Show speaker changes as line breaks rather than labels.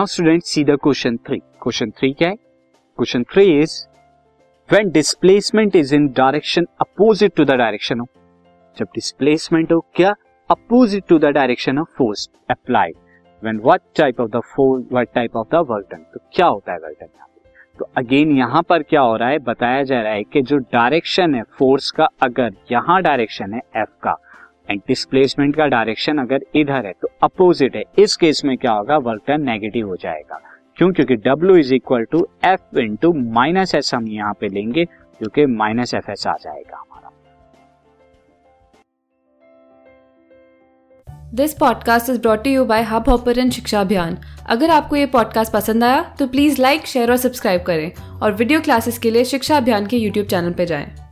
Now student see the question three question three क्या है? Question three is when displacement is in direction opposite to the direction of जब displacement हो, क्या opposite to the direction of force applied when what type of the force what type of the work done तो क्या होता है work done यहाँ तो again यहाँ पर क्या हो रहा है? बताया जा रहा है कि जो डायरेक्शन है फोर्स का, अगर यहाँ डायरेक्शन है एफ़ का एंड डिस्प्लेसमेंट का डायरेक्शन अगर इधर है तो अपोजिट है। इस केस में क्या होगा? वर्क डन नेगेटिव हो जाएगा। क्यों? क्योंकि W is equal to F into minus S हम यहाँ पे लेंगे, जो कि माइनस एफ़ एस आ जाएगा हमारा।
This podcast is brought you by hub hopper शिक्षा अभियान अगर आपको ये पॉडकास्ट पसंद आया तो प्लीज़ लाइक शेयर और सब्सक्राइब करें। और वीडियो क्लासेस के लिए शिक्षा अभियान के यूट्यूब चैनल पर जाएँ।